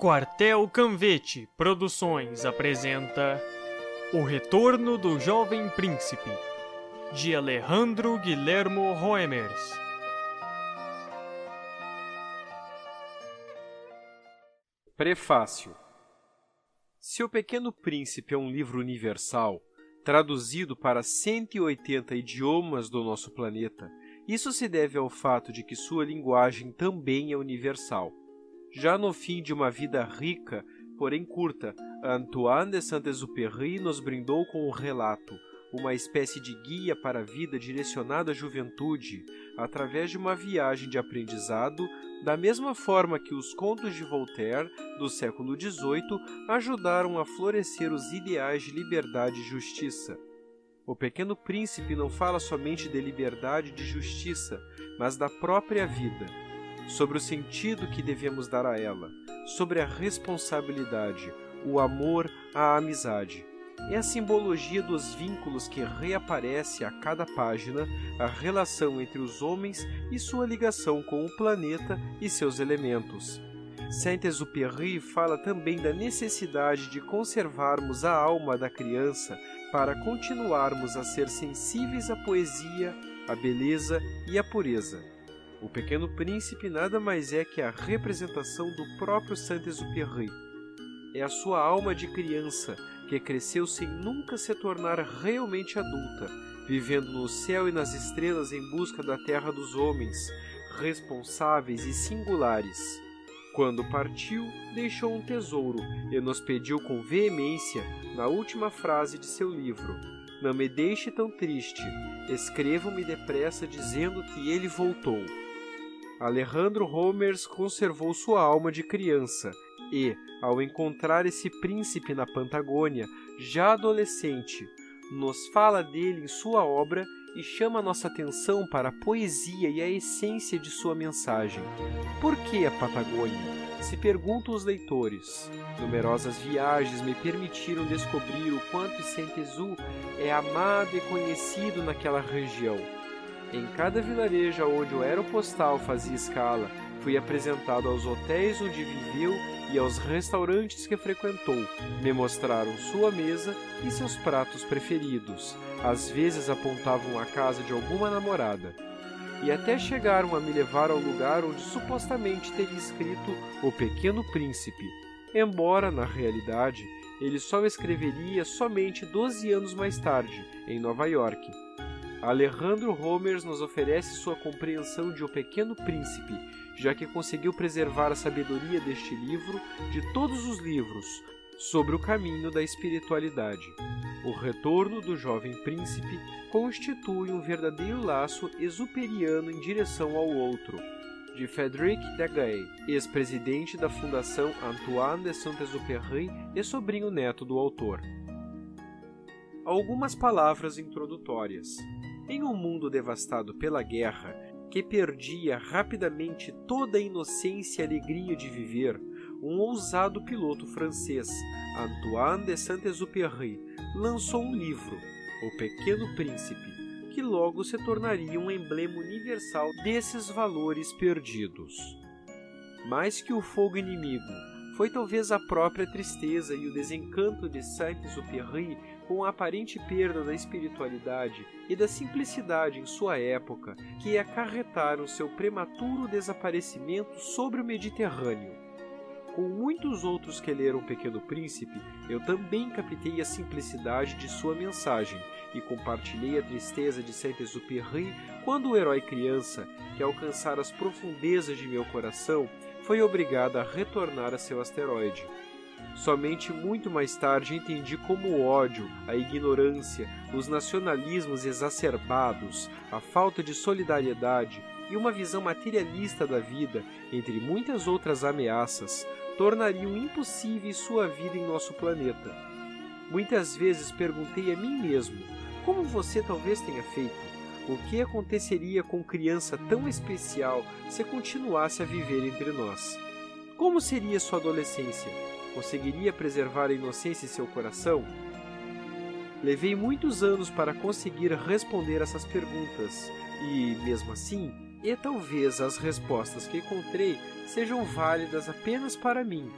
Quartel Canvete Produções apresenta O Retorno do Jovem Príncipe, de Alejandro Guilhermo Roemers. Prefácio Se O Pequeno Príncipe é um livro universal, traduzido para 180 idiomas do nosso planeta, isso se deve ao fato de que sua linguagem também é universal. Já no fim de uma vida rica, porém curta, Antoine de Saint-Exupéry nos brindou com um relato, uma espécie de guia para a vida direcionada à juventude, através de uma viagem de aprendizado, da mesma forma que os contos de Voltaire, do século XVIII, ajudaram a florescer os ideais de liberdade e justiça. O Pequeno Príncipe não fala somente de liberdade e de justiça, mas da própria vida, sobre o sentido que devemos dar a ela, sobre a responsabilidade, o amor, a amizade. É a simbologia dos vínculos que reaparece a cada página, a relação entre os homens e sua ligação com o planeta e seus elementos. Saint-Exupéry fala também da necessidade de conservarmos a alma da criança para continuarmos a ser sensíveis à poesia, à beleza e à pureza. O Pequeno Príncipe nada mais é que a representação do próprio Saint-Exupéry. É a sua alma de criança que cresceu sem nunca se tornar realmente adulta, vivendo no céu e nas estrelas em busca da terra dos homens, responsáveis e singulares. Quando partiu, deixou um tesouro e nos pediu com veemência, na última frase de seu livro: Não me deixe tão triste, escrevam-me depressa dizendo que ele voltou. Alejandro Homers conservou sua alma de criança e, ao encontrar esse príncipe na Pantagônia, já adolescente, nos fala dele em sua obra e chama nossa atenção para a poesia e a essência de sua mensagem. Por que a Patagônia? Se perguntam os leitores. Numerosas viagens me permitiram descobrir o quanto Saint-Exu é amado e conhecido naquela região. Em cada vilarejo onde o aeropostal fazia escala, fui apresentado aos hotéis onde viveu e aos restaurantes que frequentou. Me mostraram sua mesa e seus pratos preferidos. Às vezes apontavam a casa de alguma namorada. E até chegaram a me levar ao lugar onde supostamente teria escrito O Pequeno Príncipe, embora, na realidade, ele só escreveria somente 12 anos mais tarde, em Nova York. Alejandro Homers nos oferece sua compreensão de O Pequeno Príncipe, já que conseguiu preservar a sabedoria deste livro de todos os livros sobre o caminho da espiritualidade. O retorno do jovem príncipe constitui um verdadeiro laço exuperiano em direção ao outro. De Frédéric Daguet, ex-presidente da Fundação Antoine de Saint-Exupéry e sobrinho neto do autor. Algumas palavras introdutórias. Em um mundo devastado pela guerra, que perdia rapidamente toda a inocência e alegria de viver, um ousado piloto francês, Antoine de Saint-Exupéry, lançou um livro, O Pequeno Príncipe, que logo se tornaria um emblema universal desses valores perdidos. Mais que o fogo inimigo, foi talvez a própria tristeza e o desencanto de Saint-Exupéry com a aparente perda da espiritualidade e da simplicidade em sua época que acarretaram seu prematuro desaparecimento sobre o Mediterrâneo. Com muitos outros que leram Pequeno Príncipe, eu também captei a simplicidade de sua mensagem e compartilhei a tristeza de Saint-Exupéry quando o herói criança, que alcançara as profundezas de meu coração, foi obrigada a retornar a seu asteroide. Somente muito mais tarde entendi como o ódio, a ignorância, os nacionalismos exacerbados, a falta de solidariedade e uma visão materialista da vida, entre muitas outras ameaças, tornariam impossíveis sua vida em nosso planeta. Muitas vezes perguntei a mim mesmo, como você talvez tenha feito? O que aconteceria com criança tão especial se continuasse a viver entre nós? Como seria sua adolescência? Conseguiria preservar a inocência em seu coração? Levei muitos anos para conseguir responder essas perguntas, e, mesmo assim, e talvez as respostas que encontrei sejam válidas apenas para mim,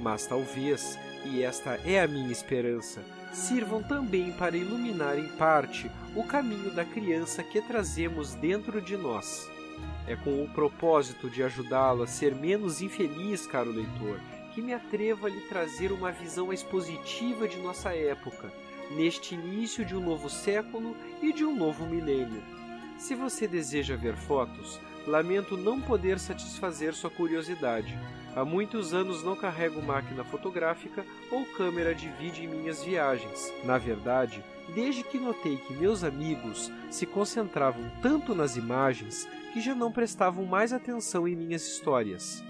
mas talvez, e esta é a minha esperança, sirvam também para iluminar em parte o caminho da criança que trazemos dentro de nós. É com o propósito de ajudá-lo a ser menos infeliz, caro leitor, que me atrevo a lhe trazer uma visão mais positiva de nossa época, neste início de um novo século e de um novo milênio. Se você deseja ver fotos, lamento não poder satisfazer sua curiosidade. Há muitos anos não carrego máquina fotográfica ou câmera de vídeo em minhas viagens. Na verdade, desde que notei que meus amigos se concentravam tanto nas imagens que já não prestavam mais atenção em minhas histórias.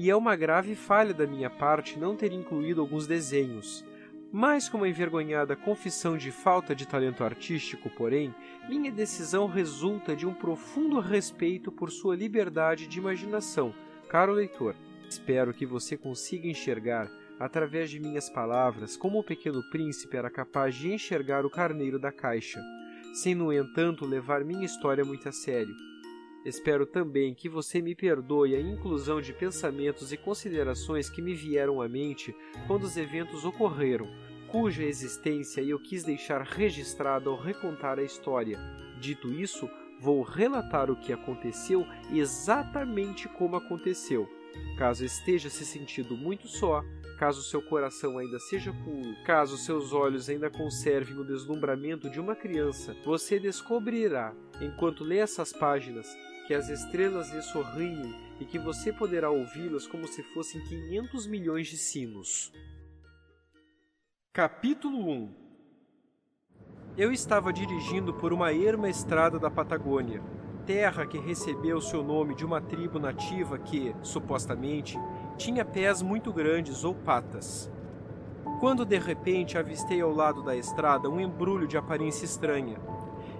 E é uma grave falha da minha parte não ter incluído alguns desenhos. Mais como uma envergonhada confissão de falta de talento artístico, porém, minha decisão resulta de um profundo respeito por sua liberdade de imaginação, caro leitor. Espero que você consiga enxergar, através de minhas palavras, como o pequeno príncipe era capaz de enxergar o carneiro da caixa, sem, no entanto, levar minha história muito a sério. Espero também que você me perdoe a inclusão de pensamentos e considerações que me vieram à mente quando os eventos ocorreram, cuja existência eu quis deixar registrada ao recontar a história. Dito isso, vou relatar o que aconteceu exatamente como aconteceu. Caso esteja se sentindo muito só, caso seu coração ainda seja puro, caso seus olhos ainda conservem o deslumbramento de uma criança, você descobrirá, enquanto lê essas páginas, que as estrelas lhe sorriem e que você poderá ouvi-las como se fossem 500 milhões de sinos. Capítulo 1 Eu estava dirigindo por uma erma estrada da Patagônia, terra que recebeu seu nome de uma tribo nativa que, supostamente, tinha pés muito grandes ou patas. Quando de repente avistei ao lado da estrada um embrulho de aparência estranha.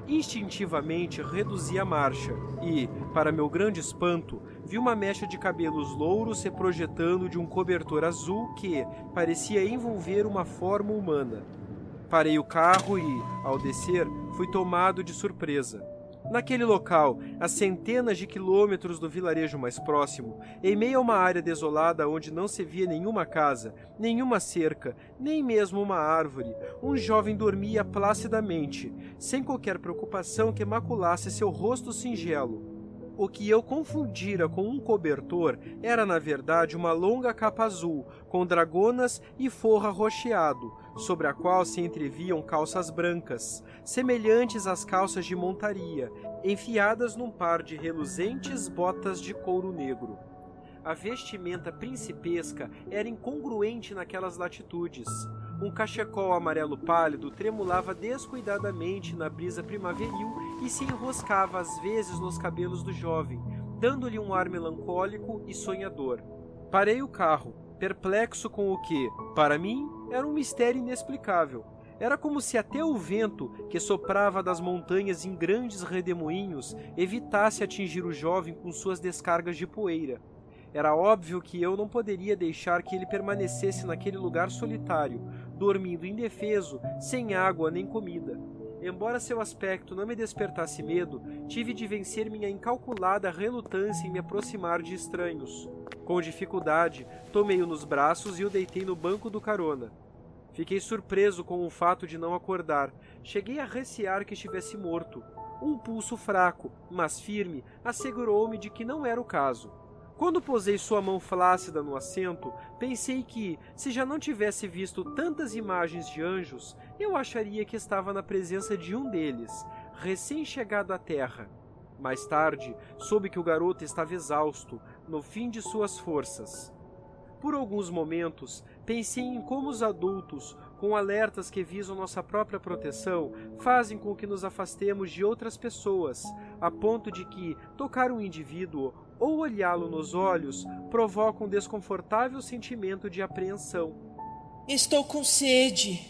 Instintivamente reduzi a marcha e, para meu grande espanto, vi uma mecha de cabelos louros se projetando de um cobertor azul que parecia envolver uma forma humana. Parei o carro e, ao descer, fui tomado de surpresa. Naquele local, a centenas de quilômetros do vilarejo mais próximo, em meio a uma área desolada onde não se via nenhuma casa, nenhuma cerca, nem mesmo uma árvore, um jovem dormia placidamente, sem qualquer preocupação que maculasse seu rosto singelo. O que eu confundira com um cobertor era, na verdade, uma longa capa azul, com dragonas e forra rocheado, sobre a qual se entreviam calças brancas, semelhantes às calças de montaria, enfiadas num par de reluzentes botas de couro negro. A vestimenta principesca era incongruente naquelas latitudes. Um cachecol amarelo pálido tremulava descuidadamente na brisa primaveril e se enroscava às vezes nos cabelos do jovem, dando-lhe um ar melancólico e sonhador. Parei o carro, perplexo com o que, para mim, era um mistério inexplicável. Era como se até o vento, que soprava das montanhas em grandes redemoinhos, evitasse atingir o jovem com suas descargas de poeira. Era óbvio que eu não poderia deixar que ele permanecesse naquele lugar solitário, dormindo indefeso, sem água nem comida. Embora seu aspecto não me despertasse medo, tive de vencer minha incalculada relutância em me aproximar de estranhos. Com dificuldade, tomei-o nos braços e o deitei no banco do carona. Fiquei surpreso com o fato de não acordar. Cheguei a recear que estivesse morto. Um pulso fraco, mas firme, assegurou-me de que não era o caso. Quando posei sua mão flácida no assento, pensei que, se já não tivesse visto tantas imagens de anjos, eu acharia que estava na presença de um deles, recém-chegado à Terra. Mais tarde, soube que o garoto estava exausto, no fim de suas forças. Por alguns momentos, pensei em como os adultos, com alertas que visam nossa própria proteção, fazem com que nos afastemos de outras pessoas, a ponto de que tocar um indivíduo ou olhá-lo nos olhos provoca um desconfortável sentimento de apreensão. Estou com sede,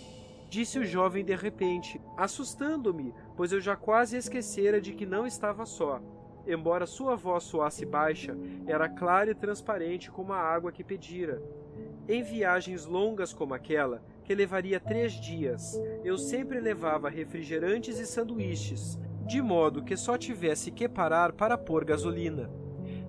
disse o jovem de repente, assustando-me, pois eu já quase esquecera de que não estava só. Embora sua voz soasse baixa, era clara e transparente como a água que pedira. Em viagens longas como aquela, que levaria três dias, eu sempre levava refrigerantes e sanduíches, de modo que só tivesse que parar para pôr gasolina.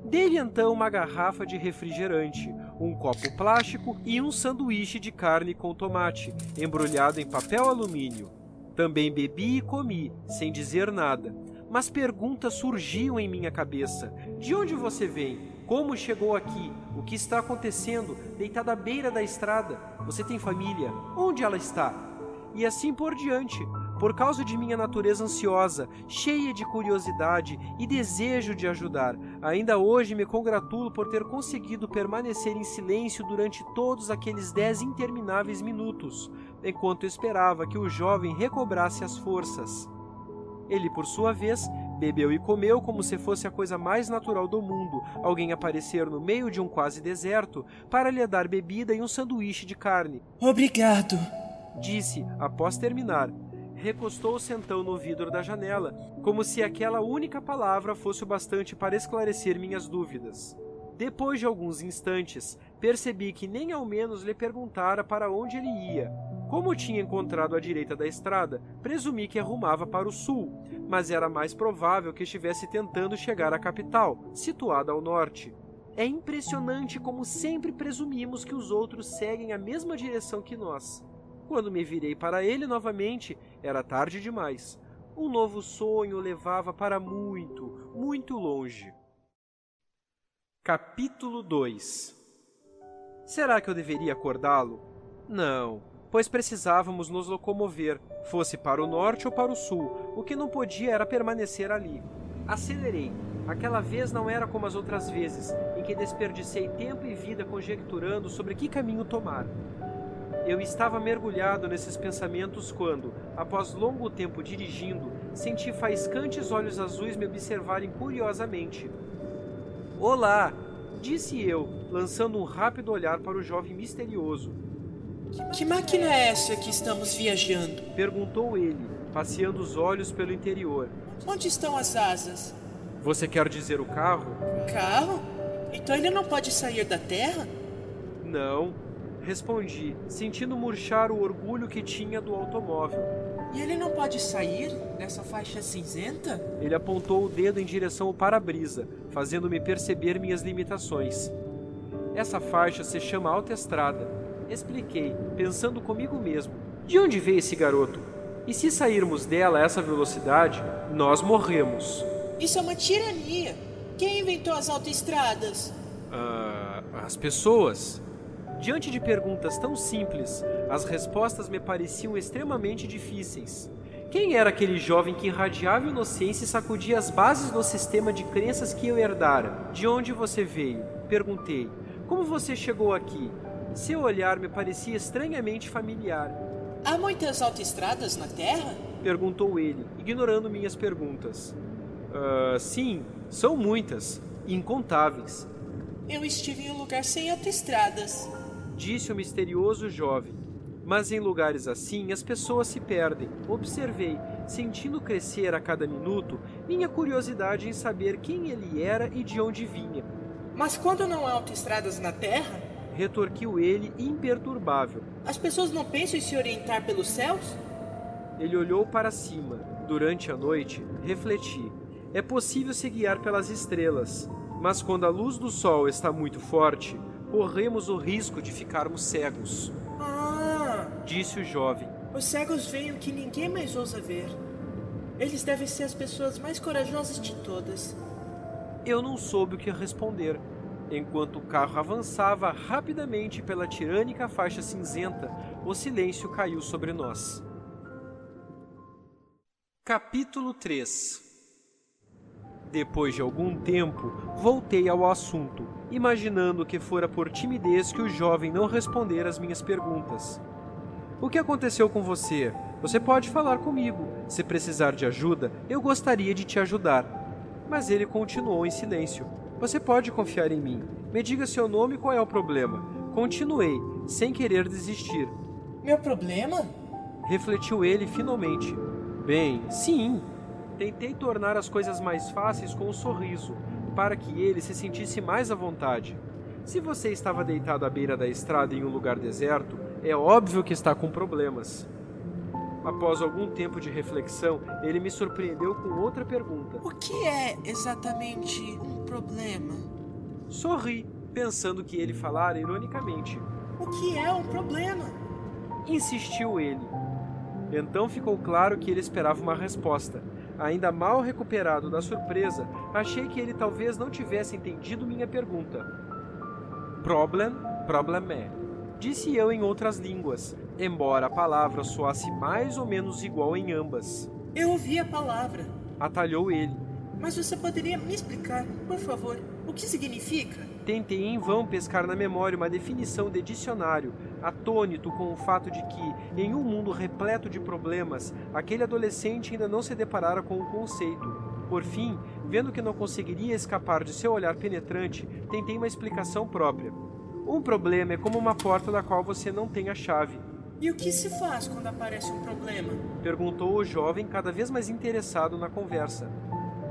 Dei-lhe então uma garrafa de refrigerante, um copo plástico e um sanduíche de carne com tomate, embrulhado em papel alumínio. Também bebi e comi, sem dizer nada. Mas perguntas surgiam em minha cabeça: De onde você vem? Como chegou aqui? O que está acontecendo? Deitado à beira da estrada? Você tem família? Onde ela está? E assim por diante. Por causa de minha natureza ansiosa, cheia de curiosidade e desejo de ajudar, ainda hoje me congratulo por ter conseguido permanecer em silêncio durante todos aqueles dez intermináveis minutos, enquanto esperava que o jovem recobrasse as forças. Ele, por sua vez, bebeu e comeu como se fosse a coisa mais natural do mundo alguém aparecer no meio de um quase deserto para lhe dar bebida e um sanduíche de carne. Obrigado, disse após terminar. Recostou-se então no vidro da janela, como se aquela única palavra fosse o bastante para esclarecer minhas dúvidas. Depois de alguns instantes, percebi que nem ao menos lhe perguntara para onde ele ia. Como tinha encontrado à direita da estrada, presumi que arrumava para o sul, mas era mais provável que estivesse tentando chegar à capital, situada ao norte. É impressionante como sempre presumimos que os outros seguem a mesma direção que nós. Quando me virei para ele novamente, era tarde demais. Um novo sonho levava para muito, muito longe. Capítulo 2 Será que eu deveria acordá-lo? Não, pois precisávamos nos locomover, fosse para o norte ou para o sul. O que não podia era permanecer ali. Acelerei. Aquela vez não era como as outras vezes, em que desperdicei tempo e vida conjecturando sobre que caminho tomar. Eu estava mergulhado nesses pensamentos quando, após longo tempo dirigindo, senti faiscantes olhos azuis me observarem curiosamente. Olá! Disse eu, lançando um rápido olhar para o jovem misterioso. Que máquina é essa que estamos viajando? Perguntou ele, passeando os olhos pelo interior. Onde estão as asas? Você quer dizer o carro? Carro? Então ele não pode sair da Terra? Não, respondi, sentindo murchar o orgulho que tinha do automóvel. E ele não pode sair nessa faixa cinzenta? Ele apontou o dedo em direção ao para-brisa, fazendo-me perceber minhas limitações. Essa faixa se chama autoestrada. Expliquei, pensando comigo mesmo. De onde veio esse garoto? E se sairmos dela a essa velocidade, nós morremos. Isso é uma tirania. Quem inventou as autoestradas? Uh, as pessoas. Diante de perguntas tão simples, as respostas me pareciam extremamente difíceis. Quem era aquele jovem que irradiava inocência e sacudia as bases do sistema de crenças que eu herdara? De onde você veio? Perguntei. Como você chegou aqui? Seu olhar me parecia estranhamente familiar. Há muitas autoestradas na Terra? Perguntou ele, ignorando minhas perguntas. Uh, sim, são muitas, incontáveis. Eu estive em um lugar sem autoestradas disse o misterioso jovem. Mas em lugares assim as pessoas se perdem. Observei, sentindo crescer a cada minuto, minha curiosidade em saber quem ele era e de onde vinha. Mas quando não há autoestradas na Terra? Retorquiu ele, imperturbável. As pessoas não pensam em se orientar pelos céus? Ele olhou para cima. Durante a noite, refleti. É possível se guiar pelas estrelas, mas quando a luz do sol está muito forte, corremos o risco de ficarmos cegos. Ah! Disse o jovem. Os cegos veem o que ninguém mais ousa ver. Eles devem ser as pessoas mais corajosas de todas. Eu não soube o que responder. Enquanto o carro avançava rapidamente pela tirânica faixa cinzenta, o silêncio caiu sobre nós. Capítulo 3 depois de algum tempo, voltei ao assunto, imaginando que fora por timidez que o jovem não respondera às minhas perguntas. O que aconteceu com você? Você pode falar comigo. Se precisar de ajuda, eu gostaria de te ajudar. Mas ele continuou em silêncio. Você pode confiar em mim. Me diga seu nome e qual é o problema. Continuei, sem querer desistir. Meu problema? Refletiu ele finalmente. Bem, sim, Tentei tornar as coisas mais fáceis com um sorriso, para que ele se sentisse mais à vontade. Se você estava deitado à beira da estrada em um lugar deserto, é óbvio que está com problemas. Após algum tempo de reflexão, ele me surpreendeu com outra pergunta. O que é exatamente um problema? Sorri, pensando que ele falara ironicamente. O que é um problema? Insistiu ele. Então ficou claro que ele esperava uma resposta. Ainda mal recuperado da surpresa, achei que ele talvez não tivesse entendido minha pergunta. Problem, problemé. Disse eu em outras línguas, embora a palavra soasse mais ou menos igual em ambas. Eu ouvi a palavra. Atalhou ele. Mas você poderia me explicar, por favor, o que significa? Tentei em vão pescar na memória uma definição de dicionário, atônito com o fato de que, em um mundo repleto de problemas, aquele adolescente ainda não se deparara com o conceito. Por fim, vendo que não conseguiria escapar de seu olhar penetrante, tentei uma explicação própria. Um problema é como uma porta da qual você não tem a chave. E o que se faz quando aparece um problema? Perguntou o jovem, cada vez mais interessado na conversa.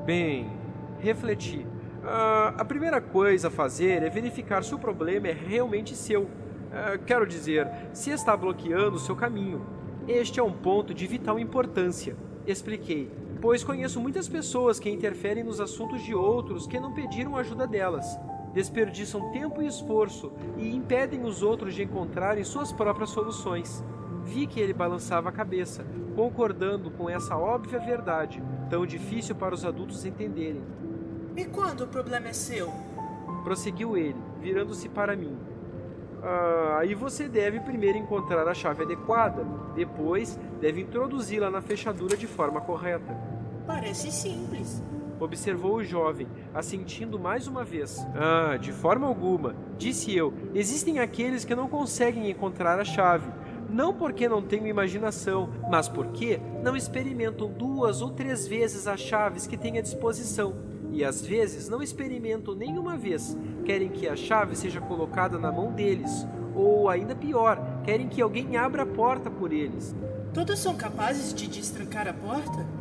Bem, refleti. Uh, a primeira coisa a fazer é verificar se o problema é realmente seu. Uh, quero dizer, se está bloqueando o seu caminho. Este é um ponto de vital importância. Expliquei, pois conheço muitas pessoas que interferem nos assuntos de outros que não pediram ajuda delas. Desperdiçam tempo e esforço e impedem os outros de encontrarem suas próprias soluções. Vi que ele balançava a cabeça, concordando com essa óbvia verdade, tão difícil para os adultos entenderem. E quando o problema é seu? Prosseguiu ele, virando-se para mim. Ah, aí você deve primeiro encontrar a chave adequada, depois deve introduzi-la na fechadura de forma correta. Parece simples. Observou o jovem, assentindo mais uma vez. Ah, de forma alguma, disse eu. Existem aqueles que não conseguem encontrar a chave, não porque não tenham imaginação, mas porque não experimentam duas ou três vezes as chaves que têm à disposição. E às vezes não experimentam nenhuma vez, querem que a chave seja colocada na mão deles, ou ainda pior, querem que alguém abra a porta por eles. Todos são capazes de destrancar a porta?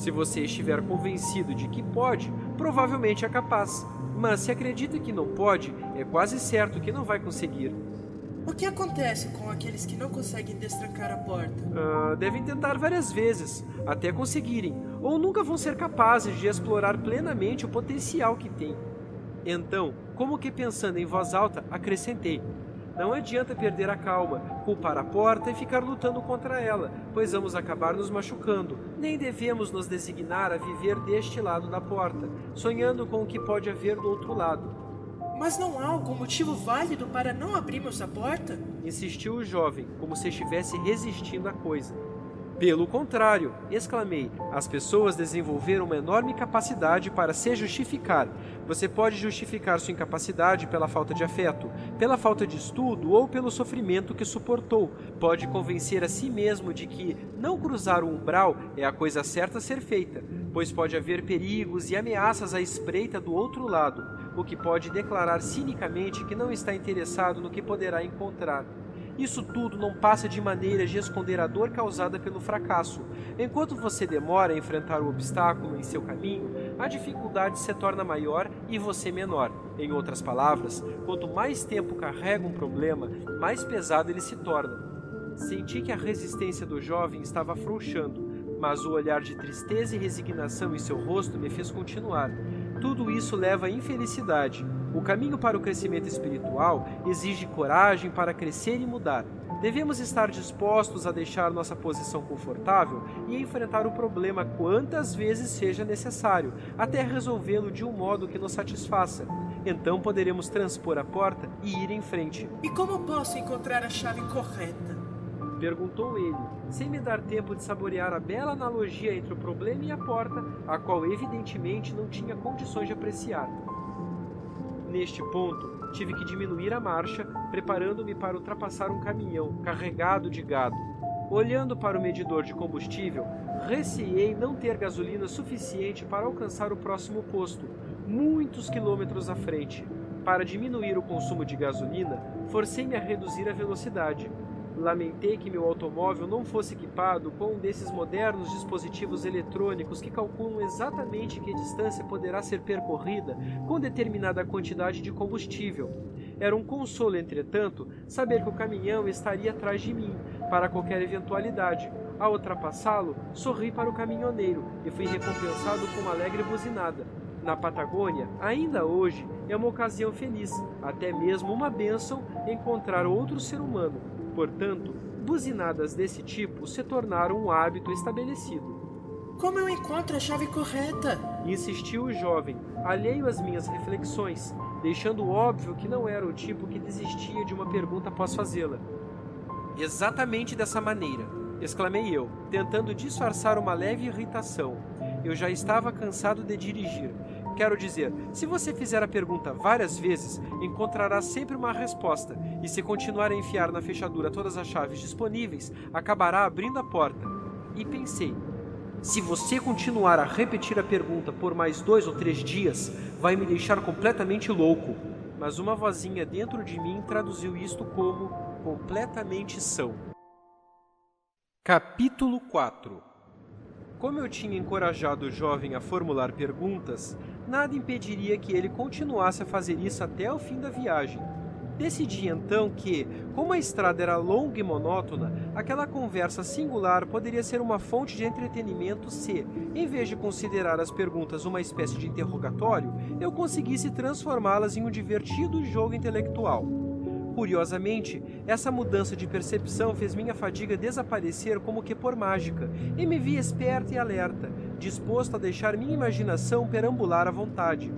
Se você estiver convencido de que pode, provavelmente é capaz. Mas se acredita que não pode, é quase certo que não vai conseguir. O que acontece com aqueles que não conseguem destrancar a porta? Uh, devem tentar várias vezes, até conseguirem, ou nunca vão ser capazes de explorar plenamente o potencial que têm. Então, como que pensando em voz alta, acrescentei: Não adianta perder a calma, culpar a porta e ficar lutando contra ela, pois vamos acabar nos machucando. Nem devemos nos designar a viver deste lado da porta, sonhando com o que pode haver do outro lado. Mas não há algum motivo válido para não abrirmos a porta? Insistiu o jovem, como se estivesse resistindo à coisa. Pelo contrário, exclamei, as pessoas desenvolveram uma enorme capacidade para se justificar. Você pode justificar sua incapacidade pela falta de afeto, pela falta de estudo ou pelo sofrimento que suportou. Pode convencer a si mesmo de que não cruzar o umbral é a coisa certa a ser feita, pois pode haver perigos e ameaças à espreita do outro lado, o que pode declarar cinicamente que não está interessado no que poderá encontrar. Isso tudo não passa de maneiras de esconder a dor causada pelo fracasso. Enquanto você demora a enfrentar o obstáculo em seu caminho, a dificuldade se torna maior e você menor. Em outras palavras, quanto mais tempo carrega um problema, mais pesado ele se torna. Senti que a resistência do jovem estava afrouxando, mas o olhar de tristeza e resignação em seu rosto me fez continuar. Tudo isso leva à infelicidade. O caminho para o crescimento espiritual exige coragem para crescer e mudar. Devemos estar dispostos a deixar nossa posição confortável e enfrentar o problema quantas vezes seja necessário, até resolvê-lo de um modo que nos satisfaça. Então poderemos transpor a porta e ir em frente. E como posso encontrar a chave correta? Perguntou ele, sem me dar tempo de saborear a bela analogia entre o problema e a porta, a qual evidentemente não tinha condições de apreciar. Neste ponto, tive que diminuir a marcha, preparando-me para ultrapassar um caminhão carregado de gado. Olhando para o medidor de combustível, receei não ter gasolina suficiente para alcançar o próximo posto, muitos quilômetros à frente. Para diminuir o consumo de gasolina, forcei-me a reduzir a velocidade, Lamentei que meu automóvel não fosse equipado com um desses modernos dispositivos eletrônicos que calculam exatamente que distância poderá ser percorrida com determinada quantidade de combustível. Era um consolo, entretanto, saber que o caminhão estaria atrás de mim, para qualquer eventualidade. Ao ultrapassá-lo, sorri para o caminhoneiro e fui recompensado com uma alegre buzinada. Na Patagônia, ainda hoje, é uma ocasião feliz, até mesmo uma bênção, encontrar outro ser humano. Portanto, buzinadas desse tipo se tornaram um hábito estabelecido. Como eu encontro a chave correta? Insistiu o jovem, alheio às minhas reflexões, deixando óbvio que não era o tipo que desistia de uma pergunta após fazê-la. Exatamente dessa maneira, exclamei eu, tentando disfarçar uma leve irritação. Eu já estava cansado de dirigir. Quero dizer, se você fizer a pergunta várias vezes, encontrará sempre uma resposta, e se continuar a enfiar na fechadura todas as chaves disponíveis, acabará abrindo a porta. E pensei, se você continuar a repetir a pergunta por mais dois ou três dias, vai me deixar completamente louco. Mas uma vozinha dentro de mim traduziu isto como completamente são. Capítulo 4 Como eu tinha encorajado o jovem a formular perguntas, nada impediria que ele continuasse a fazer isso até o fim da viagem. Decidi então que, como a estrada era longa e monótona, aquela conversa singular poderia ser uma fonte de entretenimento se, em vez de considerar as perguntas uma espécie de interrogatório, eu conseguisse transformá-las em um divertido jogo intelectual. Curiosamente, essa mudança de percepção fez minha fadiga desaparecer como que por mágica, e me vi esperto e alerta, disposto a deixar minha imaginação perambular à vontade.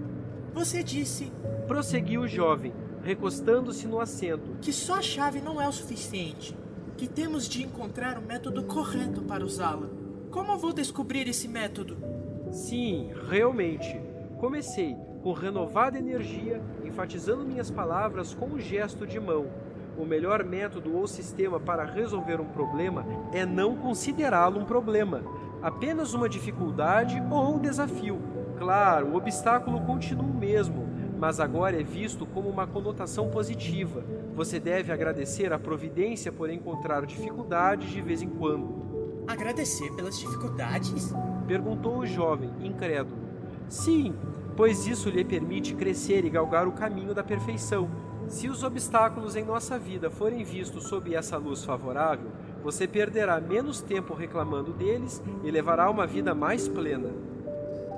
Você disse. Prosseguiu o jovem, recostando-se no assento. Que só a chave não é o suficiente. Que temos de encontrar o método correto para usá-la. Como vou descobrir esse método? Sim, realmente. Comecei, com renovada energia, enfatizando minhas palavras com um gesto de mão. O melhor método ou sistema para resolver um problema é não considerá-lo um problema, apenas uma dificuldade ou um desafio. Claro, o obstáculo continua o mesmo, mas agora é visto como uma conotação positiva. Você deve agradecer a providência por encontrar dificuldades de vez em quando. Agradecer pelas dificuldades? Perguntou o jovem, incrédulo. Sim, pois isso lhe permite crescer e galgar o caminho da perfeição. Se os obstáculos em nossa vida forem vistos sob essa luz favorável, você perderá menos tempo reclamando deles e levará uma vida mais plena.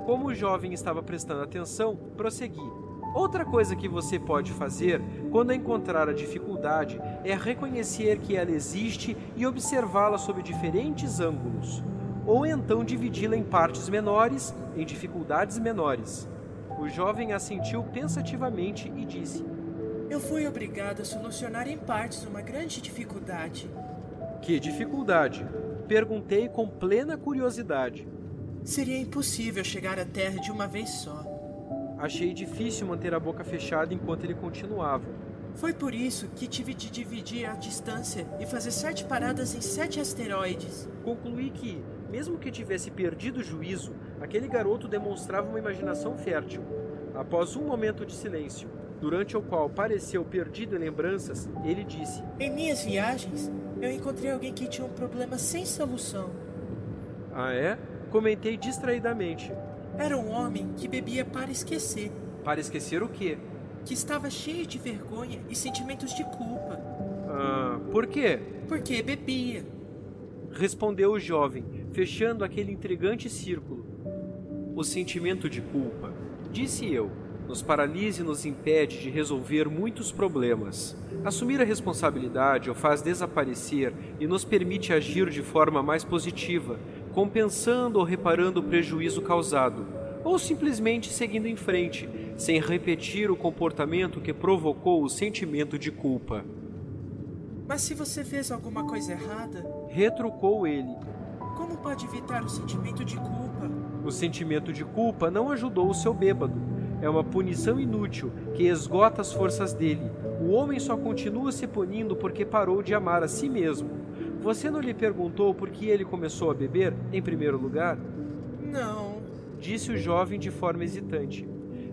Como o jovem estava prestando atenção, prossegui. Outra coisa que você pode fazer quando encontrar a dificuldade é reconhecer que ela existe e observá-la sob diferentes ângulos, ou então dividi-la em partes menores, em dificuldades menores. O jovem assentiu pensativamente e disse: Eu fui obrigado a solucionar em partes uma grande dificuldade. Que dificuldade? Perguntei com plena curiosidade. Seria impossível chegar à Terra de uma vez só. Achei difícil manter a boca fechada enquanto ele continuava. Foi por isso que tive de dividir a distância e fazer sete paradas em sete asteroides. Concluí que, mesmo que tivesse perdido o juízo, aquele garoto demonstrava uma imaginação fértil. Após um momento de silêncio, durante o qual pareceu perdido em lembranças, ele disse: Em minhas viagens, eu encontrei alguém que tinha um problema sem solução. Ah, é? Comentei distraidamente. Era um homem que bebia para esquecer. Para esquecer o quê? Que estava cheio de vergonha e sentimentos de culpa. Ah, por quê? Porque bebia. Respondeu o jovem, fechando aquele intrigante círculo. O sentimento de culpa, disse eu, nos paralisa e nos impede de resolver muitos problemas. Assumir a responsabilidade o faz desaparecer e nos permite agir de forma mais positiva, compensando ou reparando o prejuízo causado, ou simplesmente seguindo em frente, sem repetir o comportamento que provocou o sentimento de culpa. Mas se você fez alguma coisa errada, retrucou ele. Como pode evitar o sentimento de culpa? O sentimento de culpa não ajudou o seu bêbado. É uma punição inútil que esgota as forças dele. O homem só continua se punindo porque parou de amar a si mesmo. Você não lhe perguntou por que ele começou a beber, em primeiro lugar? Não, disse o jovem de forma hesitante.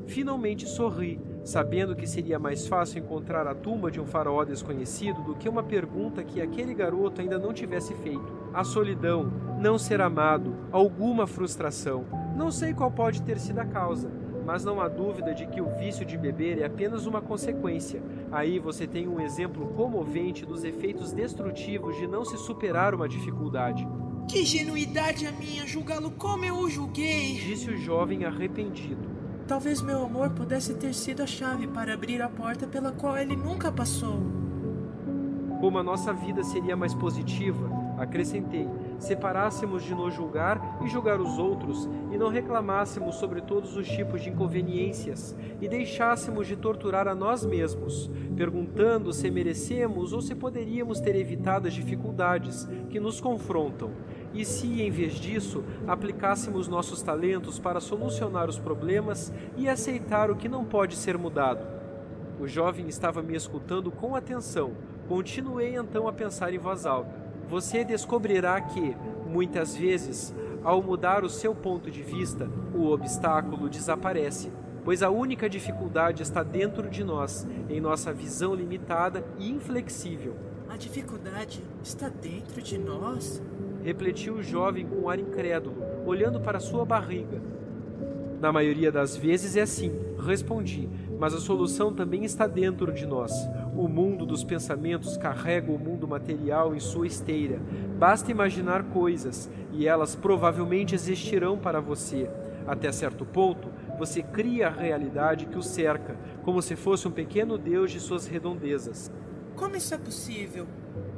Finalmente sorri, sabendo que seria mais fácil encontrar a tumba de um faraó desconhecido do que uma pergunta que aquele garoto ainda não tivesse feito. A solidão, não ser amado, alguma frustração. Não sei qual pode ter sido a causa, mas não há dúvida de que o vício de beber é apenas uma consequência. Aí você tem um exemplo comovente dos efeitos destrutivos de não se superar uma dificuldade. Que genuidade a minha julgá-lo como eu o julguei! Disse o jovem arrependido. Talvez meu amor pudesse ter sido a chave para abrir a porta pela qual ele nunca passou. Como a nossa vida seria mais positiva, acrescentei, separássemos de nos julgar e julgar os outros, e não reclamássemos sobre todos os tipos de inconveniências, e deixássemos de torturar a nós mesmos, perguntando se merecemos ou se poderíamos ter evitado as dificuldades que nos confrontam, e se, em vez disso, aplicássemos nossos talentos para solucionar os problemas e aceitar o que não pode ser mudado. O jovem estava me escutando com atenção. Continuei então a pensar em voz alta. Você descobrirá que, muitas vezes, ao mudar o seu ponto de vista, o obstáculo desaparece, pois a única dificuldade está dentro de nós, em nossa visão limitada e inflexível. A dificuldade está dentro de nós? Refletiu o jovem com um ar incrédulo, olhando para sua barriga. Na maioria das vezes é assim, respondi, mas a solução também está dentro de nós. O mundo dos pensamentos carrega o mundo material em sua esteira. Basta imaginar coisas e elas provavelmente existirão para você. Até certo ponto, você cria a realidade que o cerca, como se fosse um pequeno deus de suas redondezas. Como isso é possível?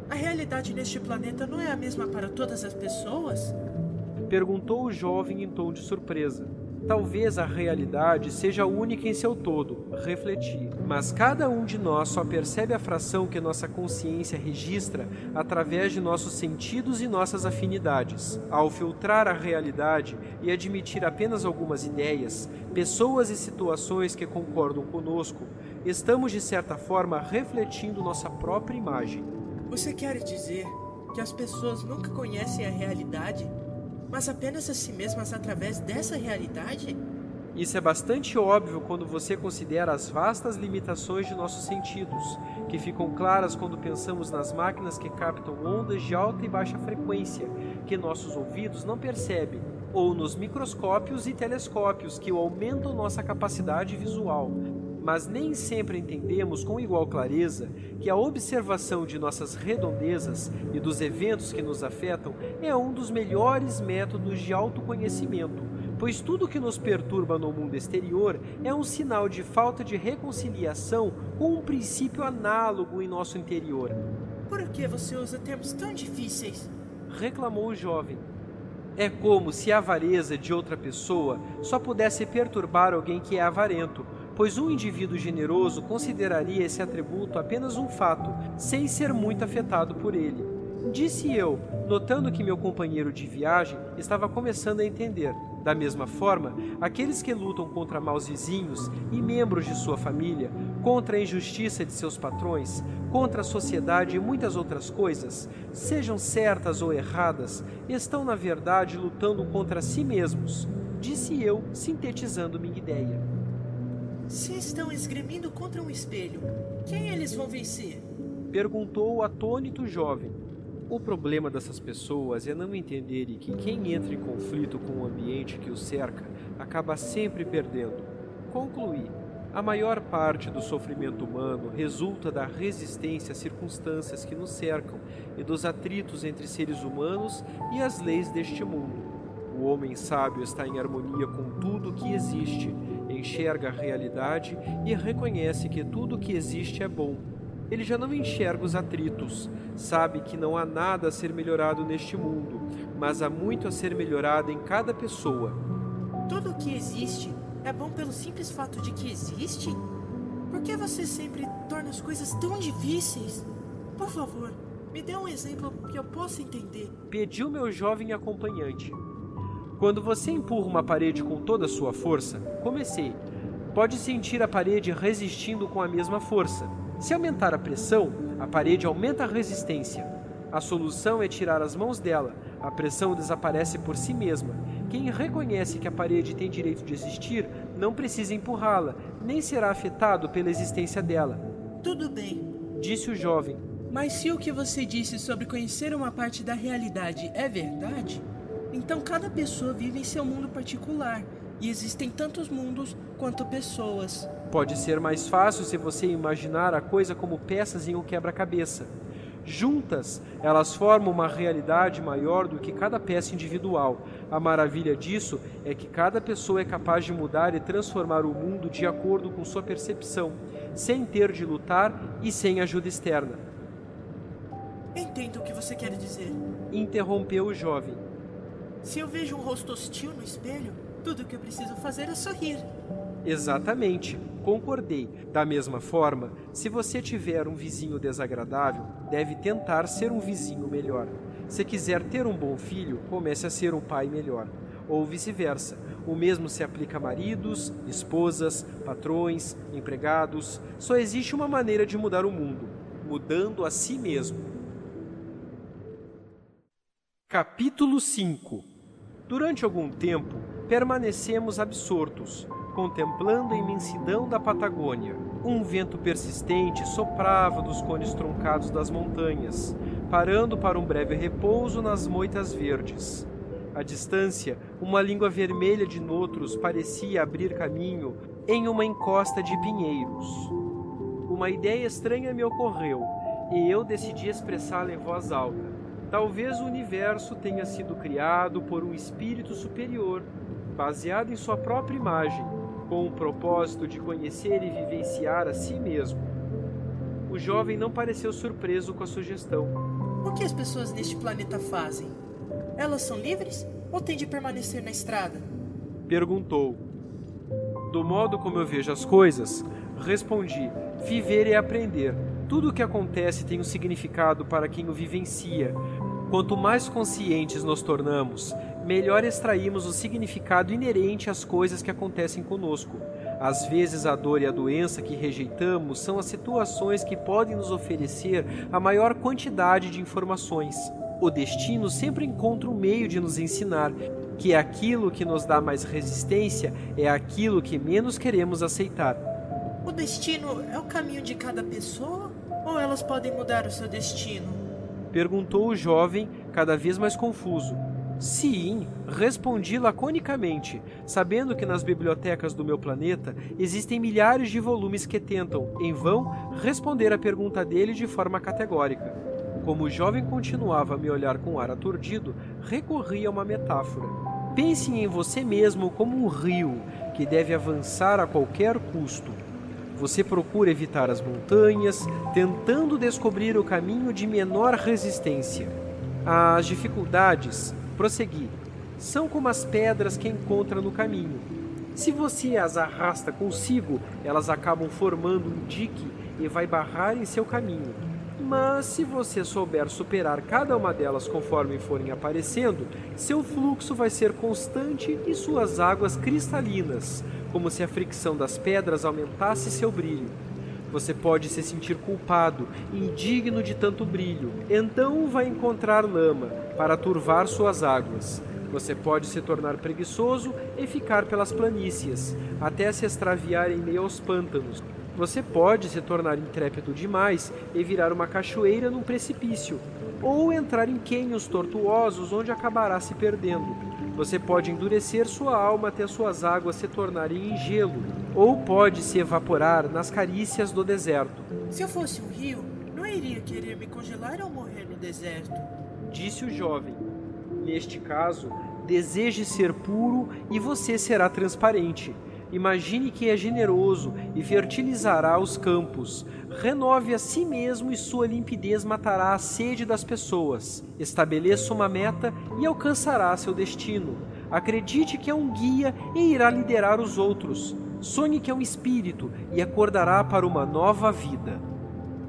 A realidade neste planeta não é a mesma para todas as pessoas? Perguntou o jovem em tom de surpresa. Talvez a realidade seja única em seu todo, refleti, mas cada um de nós só percebe a fração que nossa consciência registra através de nossos sentidos e nossas afinidades. Ao filtrar a realidade e admitir apenas algumas ideias, pessoas e situações que concordam conosco, estamos de certa forma refletindo nossa própria imagem. Você quer dizer que as pessoas nunca conhecem a realidade, mas apenas a si mesmas através dessa realidade? Isso é bastante óbvio quando você considera as vastas limitações de nossos sentidos, que ficam claras quando pensamos nas máquinas que captam ondas de alta e baixa frequência que nossos ouvidos não percebem, ou nos microscópios e telescópios que aumentam nossa capacidade visual, mas nem sempre entendemos com igual clareza que a observação de nossas redondezas e dos eventos que nos afetam é um dos melhores métodos de autoconhecimento, pois tudo que nos perturba no mundo exterior é um sinal de falta de reconciliação com um princípio análogo em nosso interior. Por que você usa termos tão difíceis? reclamou o jovem. É como se a avareza de outra pessoa só pudesse perturbar alguém que é avarento, pois um indivíduo generoso consideraria esse atributo apenas um fato, sem ser muito afetado por ele. Disse eu, notando que meu companheiro de viagem estava começando a entender. Da mesma forma, aqueles que lutam contra maus vizinhos e membros de sua família, contra a injustiça de seus patrões, contra a sociedade e muitas outras coisas, sejam certas ou erradas, estão na verdade lutando contra si mesmos. Disse eu, sintetizando minha ideia. Se estão esgrimindo contra um espelho, quem eles vão vencer? Perguntou o atônito jovem. O problema dessas pessoas é não entenderem que quem entra em conflito com o ambiente que o cerca acaba sempre perdendo. Concluí. A maior parte do sofrimento humano resulta da resistência às circunstâncias que nos cercam e dos atritos entre seres humanos e as leis deste mundo. O homem sábio está em harmonia com tudo o que existe enxerga a realidade e reconhece que tudo o que existe é bom. Ele já não enxerga os atritos, sabe que não há nada a ser melhorado neste mundo, mas há muito a ser melhorado em cada pessoa. Tudo o que existe é bom pelo simples fato de que existe? Por que você sempre torna as coisas tão difíceis? Por favor, me dê um exemplo que eu possa entender. Pediu meu jovem acompanhante. Quando você empurra uma parede com toda a sua força, comecei. Pode sentir a parede resistindo com a mesma força. Se aumentar a pressão, a parede aumenta a resistência. A solução é tirar as mãos dela. A pressão desaparece por si mesma. Quem reconhece que a parede tem direito de existir não precisa empurrá-la, nem será afetado pela existência dela. Tudo bem, disse o jovem. Mas se o que você disse sobre conhecer uma parte da realidade é verdade, então cada pessoa vive em seu mundo particular e existem tantos mundos quanto pessoas. Pode ser mais fácil se você imaginar a coisa como peças em um quebra-cabeça. Juntas, elas formam uma realidade maior do que cada peça individual. A maravilha disso é que cada pessoa é capaz de mudar e transformar o mundo de acordo com sua percepção, sem ter de lutar e sem ajuda externa. Entendo o que você quer dizer. Interrompeu o jovem. Se eu vejo um rosto hostil no espelho, tudo o que eu preciso fazer é sorrir. Exatamente, concordei. Da mesma forma, se você tiver um vizinho desagradável, deve tentar ser um vizinho melhor. Se quiser ter um bom filho, comece a ser um pai melhor. Ou vice-versa. O mesmo se aplica a maridos, esposas, patrões, empregados. Só existe uma maneira de mudar o mundo: mudando a si mesmo. Capítulo 5 Durante algum tempo, permanecemos absortos, contemplando a imensidão da Patagônia. Um vento persistente soprava dos cones truncados das montanhas, parando para um breve repouso nas moitas verdes. À distância, uma língua vermelha de notros parecia abrir caminho em uma encosta de pinheiros. Uma ideia estranha me ocorreu e eu decidi expressá-la em voz alta. Talvez o universo tenha sido criado por um espírito superior, baseado em sua própria imagem, com o propósito de conhecer e vivenciar a si mesmo. O jovem não pareceu surpreso com a sugestão. O que as pessoas neste planeta fazem? Elas são livres ou têm de permanecer na estrada? Perguntou. Do modo como eu vejo as coisas, respondi: viver é aprender. Tudo o que acontece tem um significado para quem o vivencia. Quanto mais conscientes nos tornamos, melhor extraímos o significado inerente às coisas que acontecem conosco. Às vezes, a dor e a doença que rejeitamos são as situações que podem nos oferecer a maior quantidade de informações. O destino sempre encontra um meio de nos ensinar que aquilo que nos dá mais resistência é aquilo que menos queremos aceitar. O destino é o caminho de cada pessoa ou elas podem mudar o seu destino? Perguntou o jovem, cada vez mais confuso. Sim, respondi laconicamente, sabendo que nas bibliotecas do meu planeta existem milhares de volumes que tentam, em vão, responder a pergunta dele de forma categórica. Como o jovem continuava a me olhar com ar aturdido, recorri a uma metáfora. Pense em você mesmo como um rio que deve avançar a qualquer custo. Você procura evitar as montanhas, tentando descobrir o caminho de menor resistência. As dificuldades, prossegui, são como as pedras que encontra no caminho. Se você as arrasta consigo, elas acabam formando um dique e vai barrar em seu caminho. Mas se você souber superar cada uma delas conforme forem aparecendo, seu fluxo vai ser constante e suas águas cristalinas, como se a fricção das pedras aumentasse seu brilho. Você pode se sentir culpado, indigno de tanto brilho, então vai encontrar lama para turvar suas águas. Você pode se tornar preguiçoso e ficar pelas planícies, até se extraviar em meio aos pântanos. Você pode se tornar intrépido demais e virar uma cachoeira num precipício, ou entrar em cânions tortuosos onde acabará se perdendo. Você pode endurecer sua alma até suas águas se tornarem em gelo, ou pode se evaporar nas carícias do deserto. Se eu fosse um rio, não iria querer me congelar ou morrer no deserto. Disse o jovem. Neste caso, deseje ser puro e você será transparente. Imagine que é generoso e fertilizará os campos. Renove a si mesmo e sua limpidez matará a sede das pessoas. Estabeleça uma meta e alcançará seu destino. Acredite que é um guia e irá liderar os outros. Sonhe que é um espírito e acordará para uma nova vida.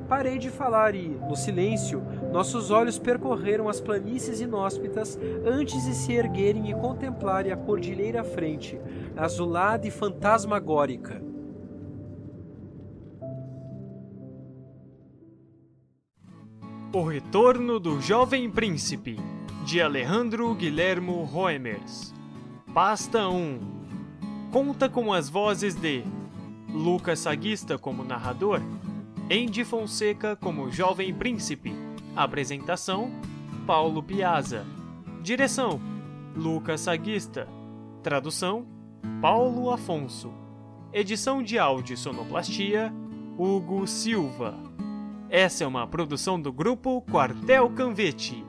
Parei de falar e, no silêncio, nossos olhos percorreram as planícies inóspitas antes de se erguerem e contemplarem a cordilheira à frente, azulada e fantasmagórica. O Retorno do Jovem Príncipe, de Alejandro Guilhermo Roemers. Pasta 1. Conta com as vozes de Lucas Saguista como narrador, Andy Fonseca como Jovem Príncipe. Apresentação: Paulo Piazza. Direção: Lucas Saguista. Tradução: Paulo Afonso. Edição de áudio e sonoplastia: Hugo Silva. Essa é uma produção do grupo Quartel Canvete.